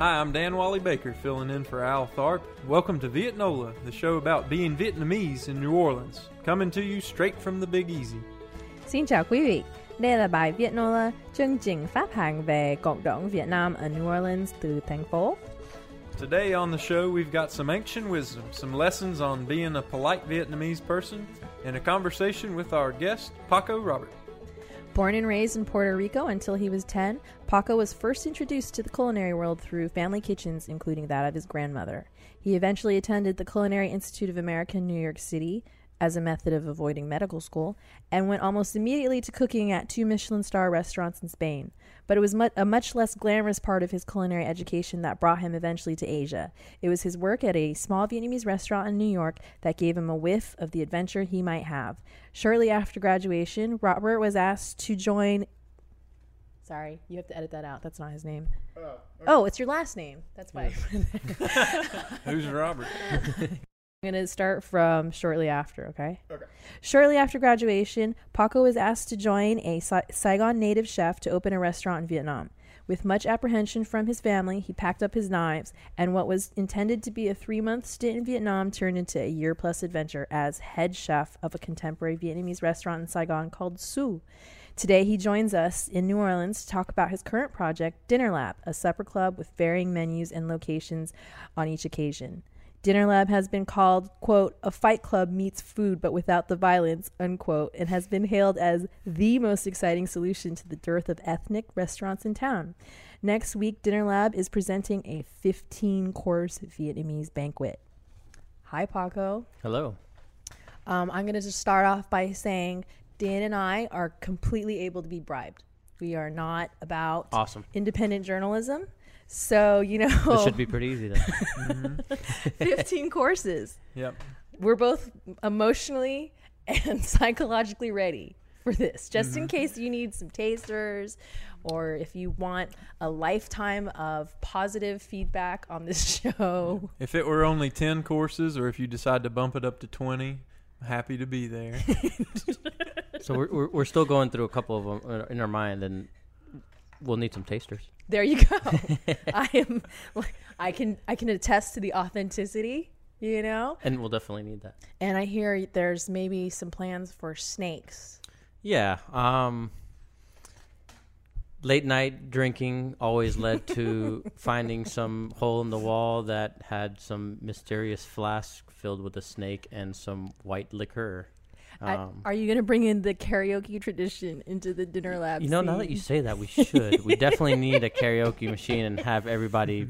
Hi, I'm Dan Wally Baker, filling in for Al Tharp. Welcome to Vietnola, the show about being Vietnamese in New Orleans, coming to you straight from the Big Easy. Xin chào quý vị. Đây là bài Việt Nola, chương trình phát hành về cộng đồng Việt Nam ở New Orleans từ thành phố. Today on the show, we've got some ancient wisdom, some lessons on being a polite Vietnamese person, and a conversation with our guest, Paco Robert. Born and raised in Puerto Rico until he was 10, Paco was first introduced to the culinary world through family kitchens, including that of his grandmother. He eventually attended the Culinary Institute of America in New York City as a method of avoiding medical school and went almost immediately to cooking at two Michelin star restaurants in Spain. But it was mu- a much less glamorous part of his culinary education that brought him eventually to Asia. It was his work at a small Vietnamese restaurant in New York that gave him a whiff of the adventure he might have. Shortly after graduation, Robert was asked to join. Sorry, you have to edit that out. That's not his name. Oh, oh it's your last name. That's why. Who's Robert? I'm going to start from shortly after, okay? Okay. Shortly after graduation, Paco was asked to join a Sa- Saigon native chef to open a restaurant in Vietnam. With much apprehension from his family, he packed up his knives, and what was intended to be a three month stint in Vietnam turned into a year plus adventure as head chef of a contemporary Vietnamese restaurant in Saigon called Su. Today, he joins us in New Orleans to talk about his current project, Dinner Lab, a supper club with varying menus and locations on each occasion. Dinner Lab has been called, quote, a fight club meets food but without the violence, unquote, and has been hailed as the most exciting solution to the dearth of ethnic restaurants in town. Next week, Dinner Lab is presenting a 15 course Vietnamese banquet. Hi, Paco. Hello. Um, I'm going to just start off by saying Dan and I are completely able to be bribed. We are not about Awesome. independent journalism. So, you know, it should be pretty easy then. Mm-hmm. 15 courses. Yep. We're both emotionally and psychologically ready for this, just in mm-hmm. case you need some tasters or if you want a lifetime of positive feedback on this show. If it were only 10 courses, or if you decide to bump it up to 20, I'm happy to be there. so we're, we're we're still going through a couple of them uh, in our mind, and we'll need some tasters. There you go. I am I can I can attest to the authenticity, you know? And we'll definitely need that. And I hear there's maybe some plans for snakes. Yeah. Um. Late night drinking always led to finding some hole in the wall that had some mysterious flask filled with a snake and some white liquor. I- Um, are you going to bring in the karaoke tradition into the dinner lab? you know, now that you say that, we should. we definitely need a karaoke machine and have everybody.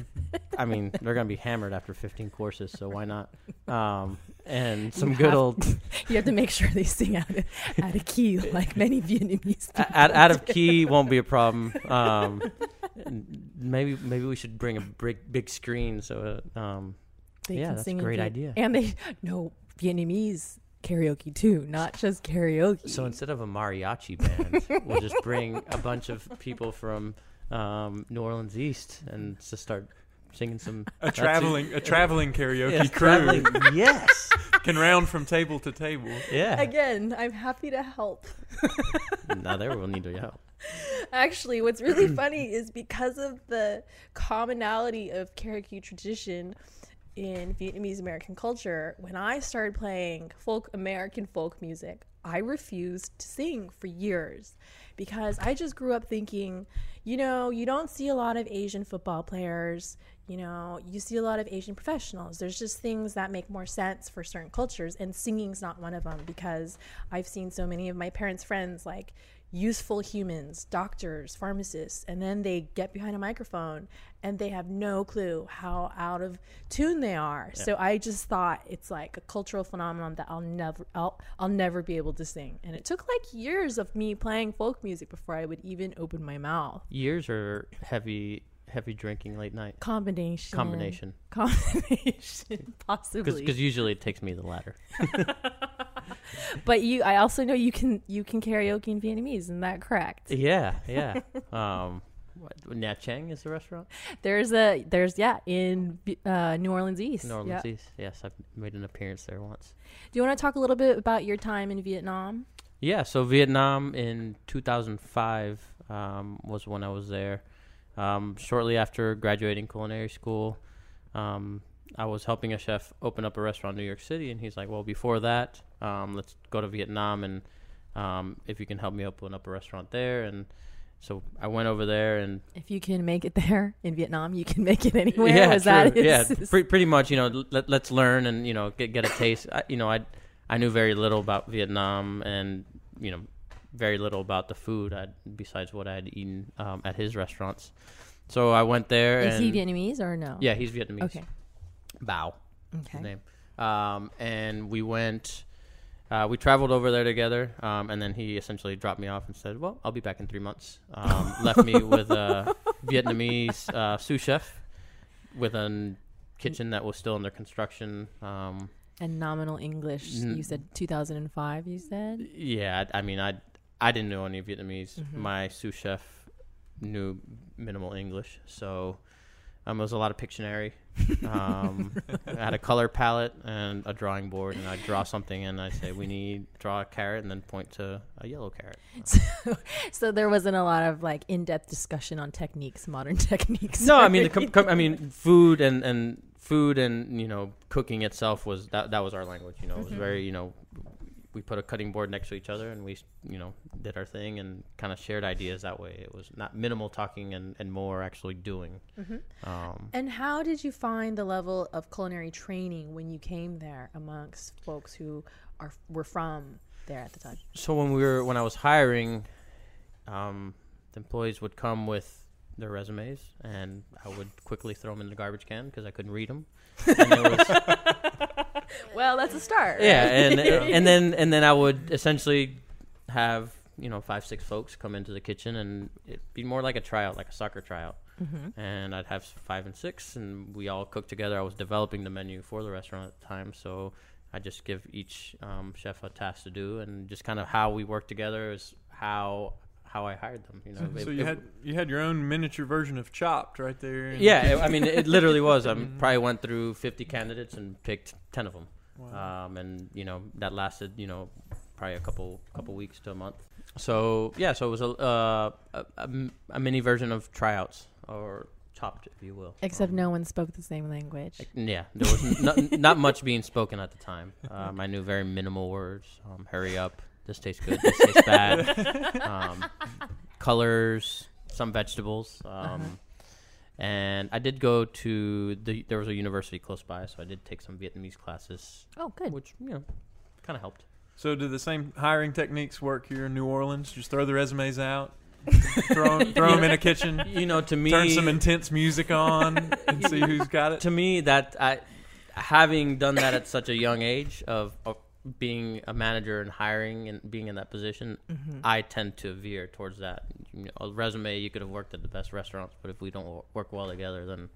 I mean, they're gonna be hammered after 15 courses, so why not? Um, and some You good have- old You have to make sure they sing out of, out of key, like many Vietnamese people. out, out of key won't be a problem. Um, maybe maybe we should bring a big big screen so uh, um, They yeah, can that's a great idea. And they no Vietnamese karaoke too, not just karaoke. so instead of a mariachi band, we'll just bring a bunch of people from um, New Orleans East and just start singing some A traveling, a traveling karaoke Yeah, crew traveling- yes, can round from table to table. yeah. Again, I'm happy to help. now there we'll need your help. Actually, what's really funny is because of the commonality of karaoke tradition in Vietnamese American culture, when I started playing folk American folk music, I refused to sing for years because I just grew up thinking, you know, you don't see a lot of Asian football players, you know, you see a lot of Asian professionals. There's just things that make more sense for certain cultures, and singing's not one of them because I've seen so many of my parents' friends like useful humans, doctors, pharmacists, and then they get behind a microphone and they have no clue how out of tune they are. So I just thought it's like a cultural phenomenon that I'll never I'll, I'll never be able to sing. And it took like years of me playing folk music before I would even open my mouth. Years or heavy heavy drinking late night Combination. combination Combination possibly. because usually it takes me the latter. but you I also know you can you can karaoke in Vietnamese, isn't that correct? Yeah, yeah. um, what, Nha Chang is the restaurant. There's a there's yeah in uh, New Orleans East. New Orleans Yeah. East. Yes, I've made an appearance there once. Do you want to talk a little bit about your time in Vietnam? Yeah, so Vietnam in 2005 um, was when I was there, Um, shortly after graduating culinary school, um, I was helping a chef open up a restaurant in New York City, and he's like, "Well, before that, um, let's go to Vietnam, and um, if you can help me open up a restaurant there." And so I went over there, and If you can make it there in Vietnam, you can make it anywhere. yeah, Was that true. yeah, his- pre- pretty much. You know, let, let's learn and you know get get a taste. I, you know, I I knew very little about Vietnam, and you know, very little about the food I, besides what I had eaten um, at his restaurants. So I went there. Is he Vietnamese or no? Yeah, he's Vietnamese. Okay. Bao, his name. Um, and we went. Uh, we traveled over there together, um, and then he essentially dropped me off and said, "Well, I'll be back in three months." Um, left me with a Vietnamese uh, sous chef with a kitchen that was still under construction. Um, And nominal English. N- You said 2005. You said. yeah, I, I mean, I I didn't know any Vietnamese. Mhm. My sous chef knew minimal English, so um, it was a lot of Pictionary. Um, I had a color palette and a drawing board, and I'd draw something, and I'd say, "We need draw a carrot," and then point to a yellow carrot. So so there wasn't a lot of like in-depth discussion on techniques, modern techniques. No, I mean, the com- com- I mean, food and and food and you know, cooking itself was that that was our language. You know, it was Mhm. very you know, we put a cutting board next to each other, and we you know did our thing and kind of shared ideas that way. It was not minimal talking and and more actually doing. Mhm. Um, And how did you find the level of culinary training when you came there amongst folks who are were from there at the time? so when we were when I was hiring, um, the employees would come with their resumes, and I would quickly throw them in the garbage can because I couldn't read them. And was, Well, that's a start. yeah, right? and and then and then I would essentially have you know five six folks come into the kitchen, and it'd be more like a tryout, like a soccer tryout. Mhm. And I'd have five and six, and we all cook together. I was developing the menu for the restaurant at the time, so I just give each um, chef a task to do, and just kind of how we work together is how how I hired them. You know, So, It- so you it- had you had your own miniature version of Chopped right there. yeah, it- I mean, it literally was. I probably went through 50 candidates and picked 10 of them. Wow. um, and you know that lasted you know probably a couple couple weeks to a month. So yeah, so it was a uh, a, a m- a mini version of tryouts or chopped, if you will. Except Um, no one spoke the same language. like, Yeah, there was n- not, not much being spoken at the time. Um, I knew very minimal words. Um, hurry up. This tastes good. This tastes bad. Um, colors, some vegetables. Um, Uh-huh. And I did go to the. There was a university close by, so I did take some Vietnamese classes, Oh, good. which you know, kind of helped. So do the same hiring techniques work here in New Orleans? Just throw the resumes out, throw, throw them in a kitchen, You know, to me, turn some intense music on, and see who's got it. to me that I, having done that at such a young age of, of being a manager and hiring and being in that position, Mhm. I tend to veer towards that. You know, a resume, you could have worked at the best restaurants, but if we don't work well together, then,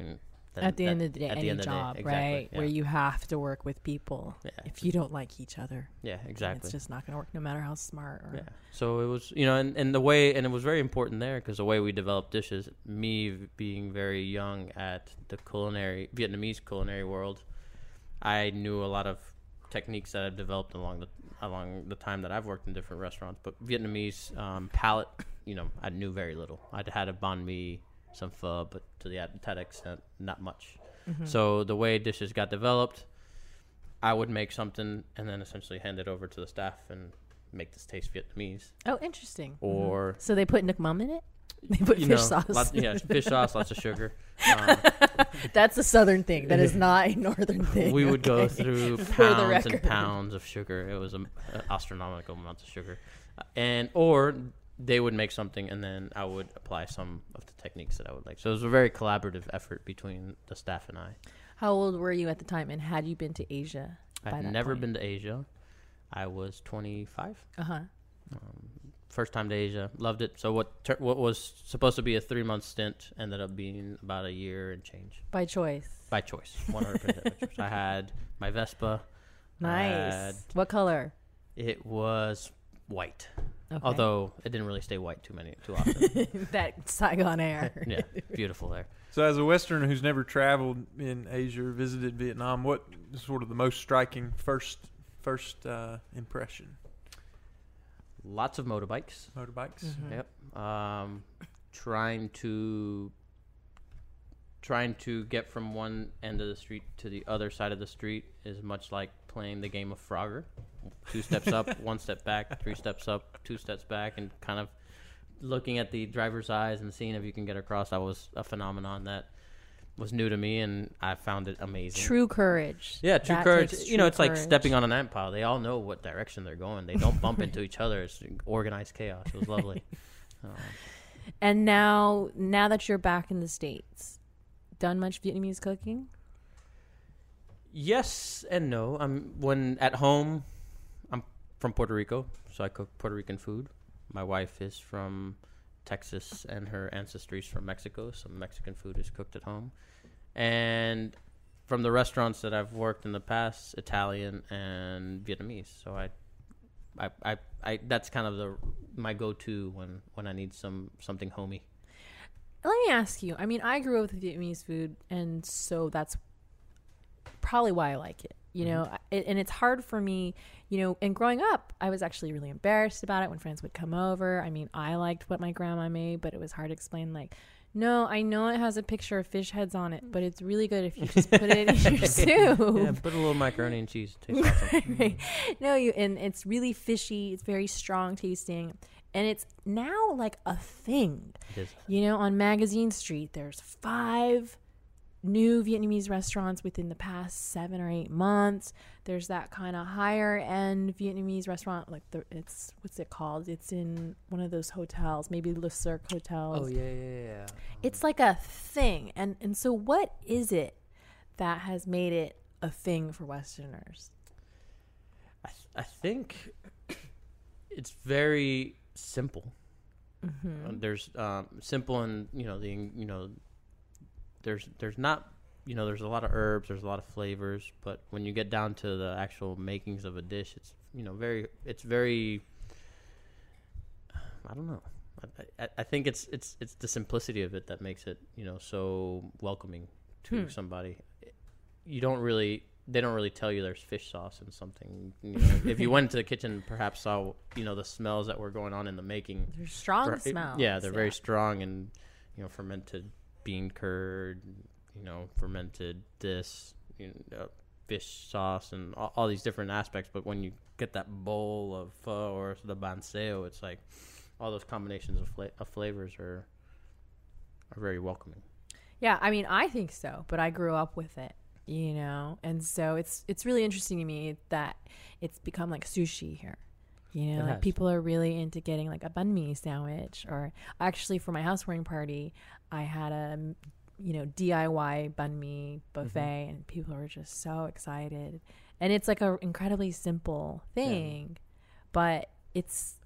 mm, then at the that- end of the day, the any end of day, job, exactly, right? yeah. Where you have to work with people. yeah, If you don't like each other, yeah, exactly. it's just not going to work, no matter how smart. Or, Yeah. So it was, you know, and, and the way, and it was very important there because the way we developed dishes, me being very young at the culinary, Vietnamese culinary world, I knew a lot of techniques that I've developed along the along the time that I've worked in different restaurants. But Vietnamese um, palate, you know, I knew very little. I'd had a banh mi, some pho, but to the that extent, not much. Mhm. So the way dishes got developed, I would make something and then essentially hand it over to the staff and make this taste Vietnamese. oh, interesting. Mhm. Or so they put nuoc mam in it. They put you fish know, sauce. lots- yeah, fish sauce, lots of sugar. Um, That's a southern thing. That is not a northern thing. we would go through pounds and pounds of sugar. It was a, a astronomical amounts of sugar, Uh, and or they would make something and then I would apply some of the techniques that I would like. So it was a very collaborative effort between the staff and I. How old were you at the time, and had you been to Asia? That never point? been to Asia. I was 25. Uh huh. Um, first time to Asia, loved it. So what tur- what was supposed to be a three month stint ended up being about a year and change By choice. by choice, one hundred percent. I had my Vespa. Nice. had- what color? It was white, Okay. although it didn't really stay white too many too often. that Saigon Air. yeah, beautiful there. So, as a Westerner who's never traveled in Asia or visited Vietnam, what is sort of the most striking first first uh, impression? Lots of motorbikes. Motorbikes. Mhm. Yep. Um, trying to trying to get from one end of the street to the other side of the street is much like playing the game of Frogger. Two steps up, one step back, three steps up, two steps back, and kind of looking at the driver's eyes and seeing if you can get across. That was a phenomenon that was new to me, and I found it amazing. True courage. Yeah, true That courage. takes You know, true it's like courage. stepping on an ant pile. They all know what direction they're going. They don't bump into each other. It's organized chaos. It was lovely. Um, And now, now that you're back in the states, done much Vietnamese cooking? yes and no. I'm when at home. I'm from Puerto Rico, so I cook Puerto Rican food. My wife is from Texas, and her ancestry is from Mexico, so Mexican food is cooked at home. And from the restaurants that I've worked in the past, Italian and Vietnamese. So I, I, I, I that's kind of the my go-to when when I need some something homey. Let me ask you. I mean, I grew up with Vietnamese food, and so that's probably why I like it. You mm-hmm. know, it, and it's hard for me. You know, and growing up, I was actually really embarrassed about it when friends would come over. I mean, I liked what my grandma made, but it was hard to explain. Like, no, I know it has a picture of fish heads on it, but it's really good if you just put it in your soup. Yeah, put a little macaroni and cheese. Tastes awesome. Right. No, you and it's really fishy. It's very strong tasting, and it's now like a thing. It is. You know, on Magazine Street, there's five new Vietnamese restaurants within the past seven or eight months. There's that kind of higher end Vietnamese restaurant, like the it's what's it called? It's in one of those hotels, maybe Le Cirque hotels. Oh yeah, yeah, yeah. It's like a thing, and and so what is it that has made it a thing for Westerners? I th- I think it's very simple. Uh, there's um, simple and you know the you know there's there's not you know there's a lot of herbs there's a lot of flavors but when you get down to the actual makings of a dish it's you know very it's very I don't know I, I, think it's it's it's the simplicity of it that makes it you know so welcoming to Hmm. somebody you don't really they don't really tell you there's fish sauce in something you know if you went to the kitchen perhaps saw you know the smells that were going on in the making There's strong Ver- smells. Yeah, they're very strong and you know fermented bean curd, you know fermented this, you know, fish sauce, and all, all these different aspects. But when you get that bowl of pho or the banh xeo, it's like all those combinations of, fla- of flavors are are very welcoming. Yeah, I mean, I think so, but I grew up with it, you know, and so it's it's really interesting to me that it's become like sushi here. You know, It like has. people are really into getting like a banh mi sandwich, or actually for my housewarming party, I had a you know DIY banh mi buffet, Mm-hmm. and people were just so excited, and it's like a incredibly simple thing, but it's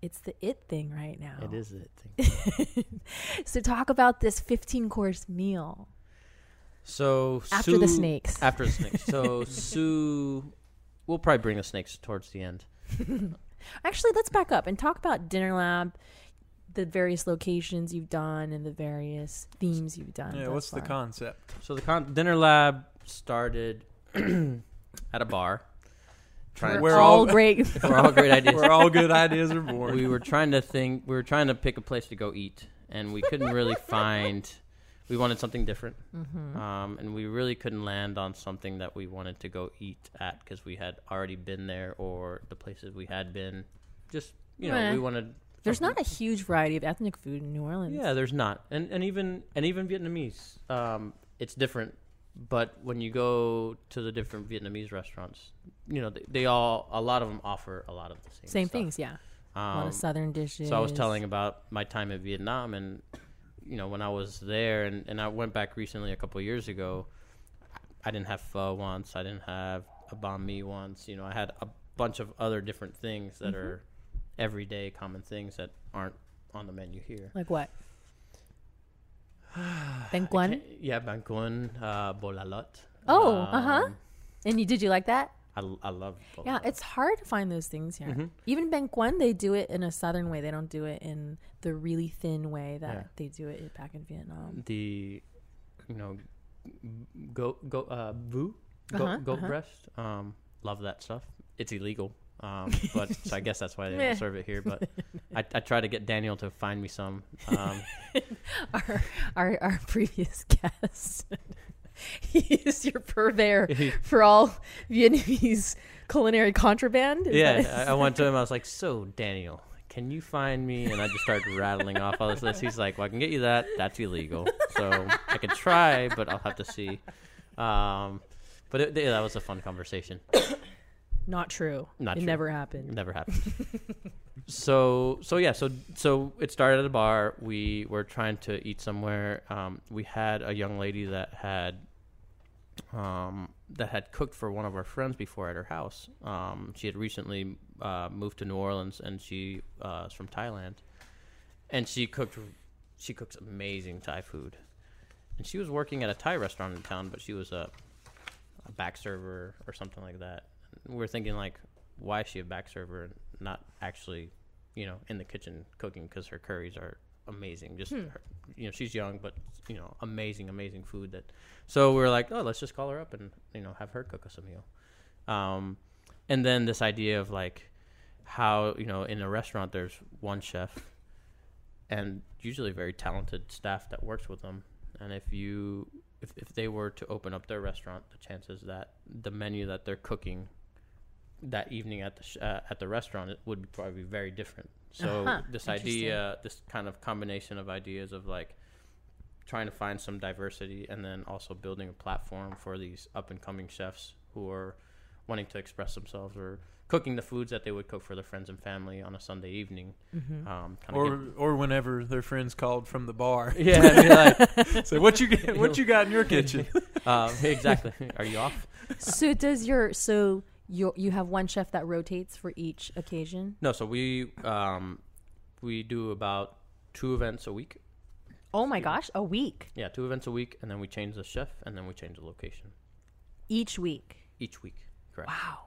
it's the it thing right now. It is it thing. so talk about this 15 course meal So after the snakes. After the snakes. So Sue, we'll probably bring the snakes towards the end. Actually, let's back up and talk about Dinner Lab, the various locations you've done, and the various themes you've done. Yeah, thus what's the far. concept? So the con- dinner lab started at a bar. Trying We're, We're all all- great. we're all great ideas. Where all good ideas are born. we were trying to think. We were trying to pick a place to go eat, and we couldn't really find. We wanted something different, Mm-hmm. um, and we really couldn't land on something that we wanted to go eat at because we had already been there, or the places we had been. Just you know, Meh. we wanted. There's something- not a huge variety of ethnic food in New Orleans. Yeah, there's not, and and even and even Vietnamese, um, it's different. But when you go to the different Vietnamese restaurants, you know they, they all a lot of them offer a lot of the same Same stuff. things, yeah. a lot Um, of southern dishes. so I was telling about my time in Vietnam, and you know when I was there, and, and I went back recently a couple of years ago. I didn't have pho once. I didn't have a banh mi once. You know, I had a bunch of other different things that Mhm. are everyday common things that aren't on the menu here. like what? Can't- Yeah, banh cuon, uh, bo la lot. Oh, uh-huh. Um, And you did you like that? I, I love Yeah, it's hard to find those things here. Mhm. Even they do it in a southern way. They don't do it in the really thin way that Yeah. they do it back in Vietnam. the, you know, goat, goat, uh, vu, goat, Uh-huh, goat uh-huh. breast. Um, love that stuff. It's illegal Um, but so I guess that's why they don't serve it here. But I, I try to get Daniel to find me some. Um, our, our our previous guest. he is your purveyor for all Vietnamese culinary contraband. Is yeah, that- I, I went to him. I was like, "So, Daniel, can you find me?" And I just started rattling off all this list. He's like, "Well, I can get you that. That's illegal. So I can try, but I'll have to see." Um, but it, yeah, that was a fun conversation. not true. Not it true. never happened. Never happened. so so yeah, so so it started at a bar. We were trying to eat somewhere. Um, we had a young lady that had um, that had cooked for one of our friends before at her house. Um, she had recently uh, moved to New Orleans, and she uh, is from Thailand, and she cooked. She cooks amazing Thai food, and she was working at a Thai restaurant in town, but she was a, a back server or something like that. We were thinking like, why is she a back server and not actually, you know, in the kitchen cooking? Because her curries are amazing. Just Hmm. her, you know, she's young, but you know, amazing, amazing food. That so we were like, oh, let's just call her up and you know have her cook us a meal. Um, and then this idea of like how you know in a restaurant there's one chef and usually very talented staff that works with them. And if you if, if they were to open up their restaurant, the chances that the menu that they're cooking that evening at the sh- uh, at the restaurant it would probably be very different. So Uh-huh. this idea, this kind of combination of ideas of like trying to find some diversity and then also building a platform for these up and coming chefs who are wanting to express themselves or cooking the foods that they would cook for their friends and family on a Sunday evening. Mm-hmm. Um, kind Or or whenever their friends called from the bar, yeah, I mean, like, say what you get, what you got in your kitchen. um, exactly. Are you off? so does your so you you have one chef that rotates for each occasion? No, so we um, we do about two events a week. Oh my gosh, a week Yeah, two events a week, and then we change the chef, and then we change the location each week. each week. Correct. Wow.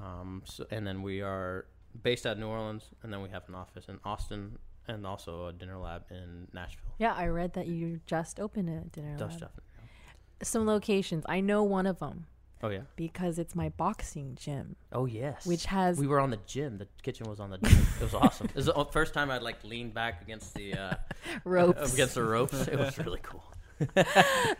Um, so, and then we are based at New Orleans, and then we have an office in Austin, and also a dinner lab in Nashville. Yeah, I read that you just opened a dinner Dutch lab. stuff. Some locations. I know one of them Oh yeah. because it's my boxing gym, Oh yes. which has we were on the gym. The kitchen was on the gym. It was awesome. It was the first time I'd like leaned back against the uh, ropes. against the ropes. It was really cool.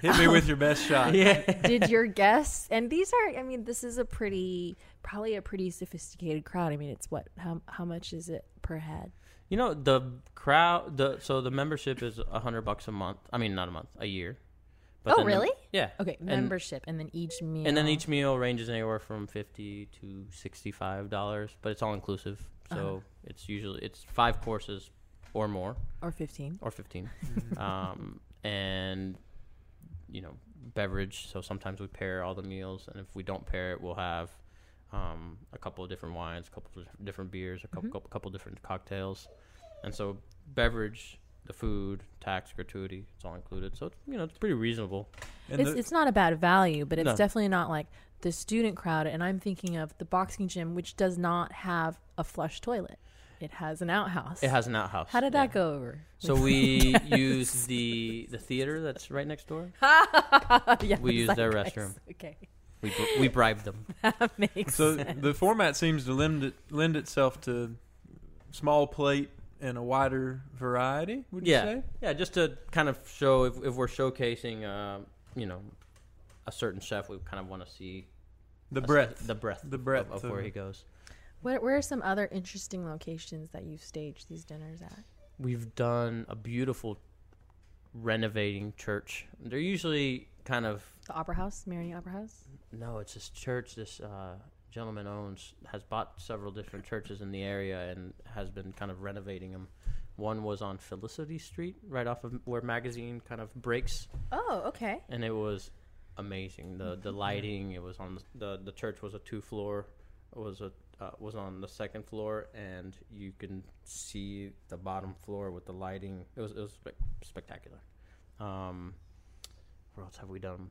Hit me with your best shot. Yeah. Did your guests and these are I mean this is a pretty probably a pretty sophisticated crowd. I mean it's what how how much is it per head? You know the crowd. The so the membership is a hundred bucks a month. I mean, not a month, a year. Oh, then the- really? yeah. Okay, And- membership and then each meal. And then each meal ranges anywhere from fifty to sixty-five dollars, but it's all inclusive. So Uh-huh. it's usually it's five courses or more, or 15. or 15 um, and you know beverage. So sometimes we pair all the meals, and if we don't pair it, we'll have um, a couple of different wines, a couple of different beers, a couple Mhm. couple, couple different cocktails, and so beverage. The food, tax, gratuity, it's all included. So, it's, you know, it's pretty reasonable. And It's the- it's not a bad value, but it's No. definitely not like the student crowd and I'm thinking of the boxing gym which does not have a flush toilet. It has an outhouse. It has an outhouse. How did yeah. that go over? So we use the the theater that's right next door. yeah, We use their zeitgeist. restroom. Okay. We br- we bribed them. That makes so sense. the format seems to lend it, lend itself to small plate and a wider variety. Would Yeah. you say? Yeah, just to kind of show if, if we're showcasing, uh, you know, a certain chef, we kind of want to see The a s- breadth. the breadth, The of- breadth of, where he goes. Where, where are some other interesting locations that you've staged these dinners at? We've done a beautiful renovating church. They're usually kind of The Opera House, Marigny Opera House. no, it's this church this uh, gentleman owns has bought several different churches in the area and has been kind of renovating them. One was on Felicity Street, right off of where Magazine kind of breaks. Oh, okay. and it was amazing. the The lighting, it was on the the, the church was a two floor, it was a uh, was on the second floor, and you can see the bottom floor with the lighting. It was it was spec- spectacular. Um, where else have we done?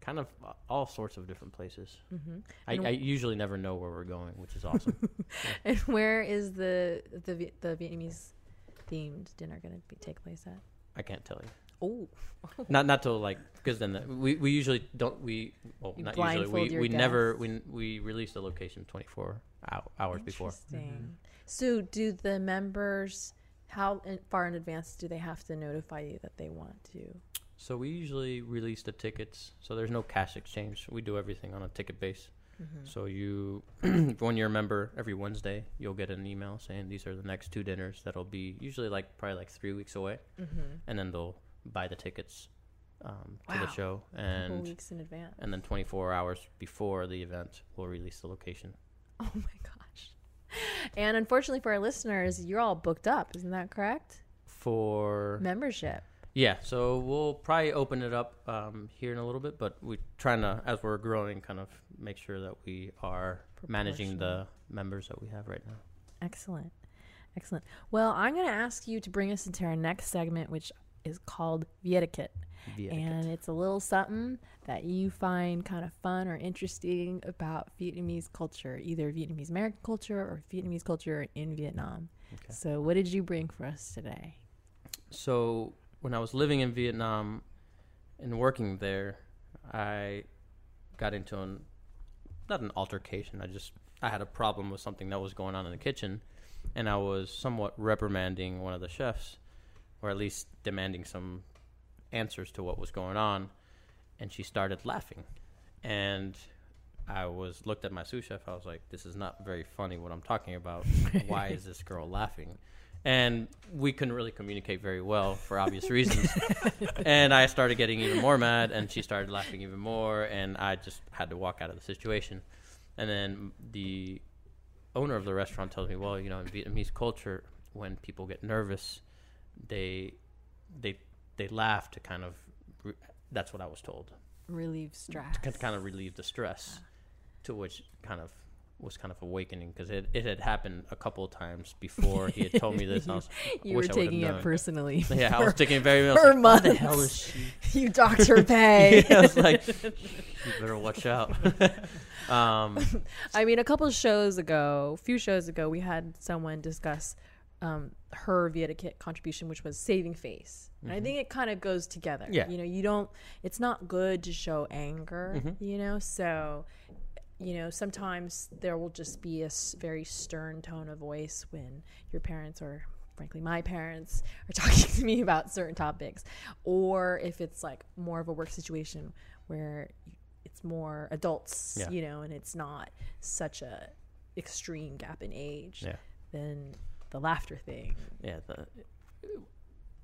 Kind of all sorts of different places. Mm-hmm. I, I usually never know where we're going, which is awesome. And where is the the the Vietnamese themed dinner going to be take place at? I can't tell you. Oh, not not to like because then the, we we usually don't we well You not usually blindfold we your we never we we release the location 24 hou- hours before. interesting. So, do the members how far in advance do they have to notify you that they want to? So we usually release the tickets. So there's no cash exchange. We do everything on a ticket base. Mm-hmm. So you, when you're a member, every Wednesday you'll get an email saying these are the next two dinners that'll be usually like probably like three weeks away, Mm-hmm. and then they'll buy the tickets um, to the show, Couple and weeks in advance. and then 24 hours before the event we'll release the location. Oh my gosh. And unfortunately for our listeners, you're all booked up. Isn't that correct? For Membership. Yeah, so we'll probably open it up um, here in a little bit, but we're trying to, as we're growing, kind of make sure that we are managing the members that we have right now. Excellent. Excellent. Well, I'm going to ask you to bring us into our next segment, which is called Vietiquette. And it's a little something that you find kind of fun or interesting about Vietnamese culture, either Vietnamese American culture or Vietnamese culture in Vietnam. Okay. So, what did you bring for us today? So when I was living in Vietnam and working there, I got into an not an altercation. I just I had a problem with something that was going on in the kitchen, and I was somewhat reprimanding one of the chefs, or at least demanding some answers to what was going on, and she started laughing, and I was looked at my sous chef. I was like, "This is not very funny. What I'm talking about. Why is this girl laughing?" And we couldn't really communicate very well for obvious reasons. and I started getting even more mad, and she started laughing even more, and I just had to walk out of the situation. And then the owner of the restaurant tells me, "Well, you know, in Vietnamese culture, when people get nervous, they they they laugh to kind of." Re- that's what I was told Relieve stress. to kind of relieve the stress, to which kind of was kind of awakening because it, it had happened a couple of times before he had told me this. And I was, I You were taking it personally. Yeah, I was taking it very. Was for like, the hell is she? you docked her pay. yeah, I was like, you better watch out. um, I mean, a couple of shows ago, a few shows ago, we had someone discuss um, her Vietiquette contribution, which was saving face. And I think it kind of goes together. Mm-hmm. Yeah. You know, you don't, it's not good to show anger, Mm-hmm. you know? So, you know, sometimes there will just be a very stern tone of voice when your parents or frankly my parents are talking to me about certain topics or if it's like more of a work situation where it's more adults Yeah. you know and it's not such a extreme gap in age yeah, then the laughter thing yeah. The,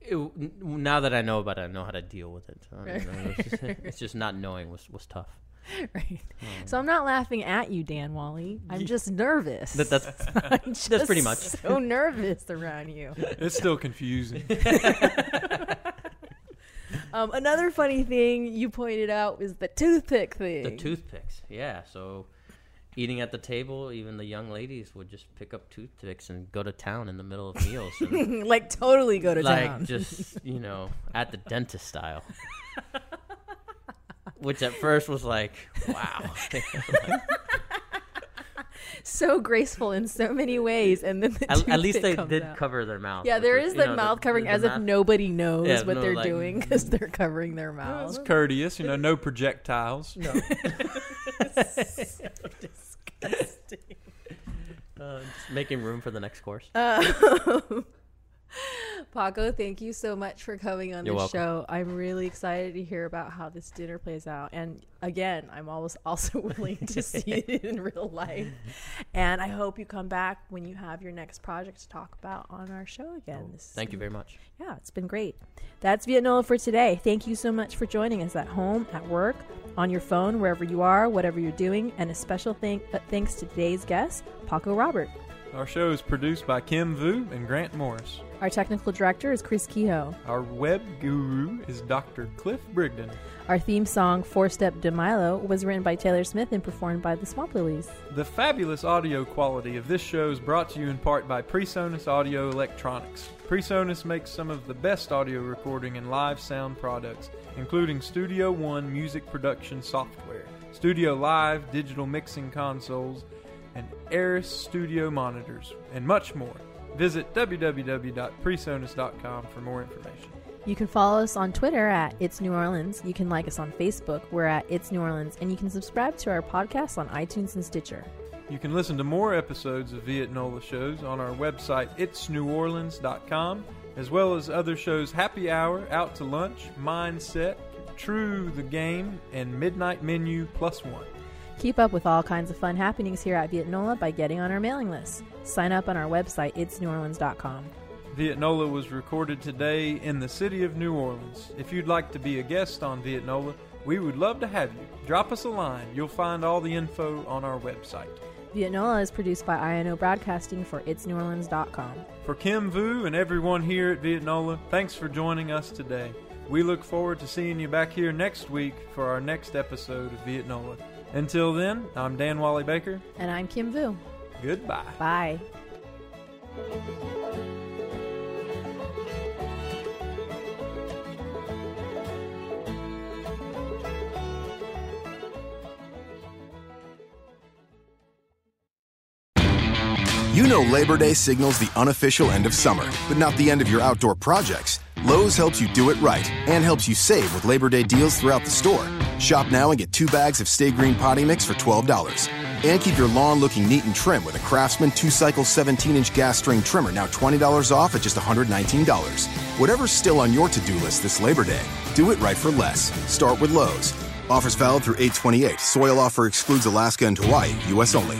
it, now that I know about it, I know how to deal with it. I don't know, it's, just, it's just not knowing was was tough. right so i'm not laughing at you dan wally i'm just nervous That, that's I'm just pretty much. so nervous around you It's still confusing. um, another funny thing you pointed out was the toothpick thing the toothpicks. Yeah, so eating at the table, even the young ladies would just pick up toothpicks and go to town in the middle of meals. Like totally go to like town Like just you know at the dentist style which at first was like wow so graceful in so many ways and then the at, at least they did out. cover their mouth yeah which there was, is you the know, mouth covering the as if mouth- nobody knows Yeah, what no, they're like- doing because they're covering their mouth. It's courteous, you know, no projectiles. no uh, just making room for the next course Um, Paco, thank you so much for coming on You're the welcome. show. I'm really excited to hear about how this dinner plays out. And again, I'm always also willing to see it in real life. And I hope you come back when you have your next project to talk about on our show again. This has thank you very much Yeah, it's been great. That's Vietnola for today. Thank you so much for joining us at home, at work, on your phone, wherever you are, whatever you're doing. And a special thank- uh, thanks to today's guest, Paco Robert. Our show is produced by Kim Vu and Grant Morris. Our technical director is Chris Kehoe. Our web guru is Dr. Cliff Brigden. Our theme song, Four Step de Milo, was written by Taylor Smith and performed by the Swamp Lilies. The fabulous audio quality of this show is brought to you in part by PreSonus Audio Electronics. PreSonus makes some of the best audio recording and live sound products, including Studio One music production software, Studio Live digital mixing consoles, and Eris studio monitors, and much more. Visit www.presonus.com for more information. You can follow us on Twitter at It's New Orleans. You can like us on Facebook. We're at It's New Orleans. And you can subscribe to our podcast on iTunes and Stitcher. You can listen to more episodes of Vietnola shows on our website, itsneworleans.com, as well as other shows Happy Hour, Out to Lunch, Mindset, True the Game, and Midnight Menu Plus One. Keep up with all kinds of fun happenings here at Vietnola by getting on our mailing list. Sign up on our website, itsneworleans.com. Vietnola was recorded today in the city of New Orleans. If you'd like to be a guest on Vietnola, we would love to have you. Drop us a line. You'll find all the info on our website. Vietnola is produced by INO Broadcasting for itsneworleans.com. For Kim Vu and everyone here at Vietnola, thanks for joining us today. We look forward to seeing you back here next week for our next episode of Vietnola. Until then, I'm Dan Wally Baker. And I'm Kim Vu. Goodbye. Bye. You know Labor Day signals the unofficial end of summer, but not the end of your outdoor projects. Lowe's helps you do it right and helps you save with Labor Day deals throughout the store. Shop now and get two bags of Stay Green potty mix for $12. And keep your lawn looking neat and trim with a Craftsman 2 Cycle 17 inch gas string trimmer now $20 off at just $119. Whatever's still on your to do list this Labor Day, do it right for less. Start with Lowe's. Offers valid through 828. Soil offer excludes Alaska and Hawaii, U.S. only.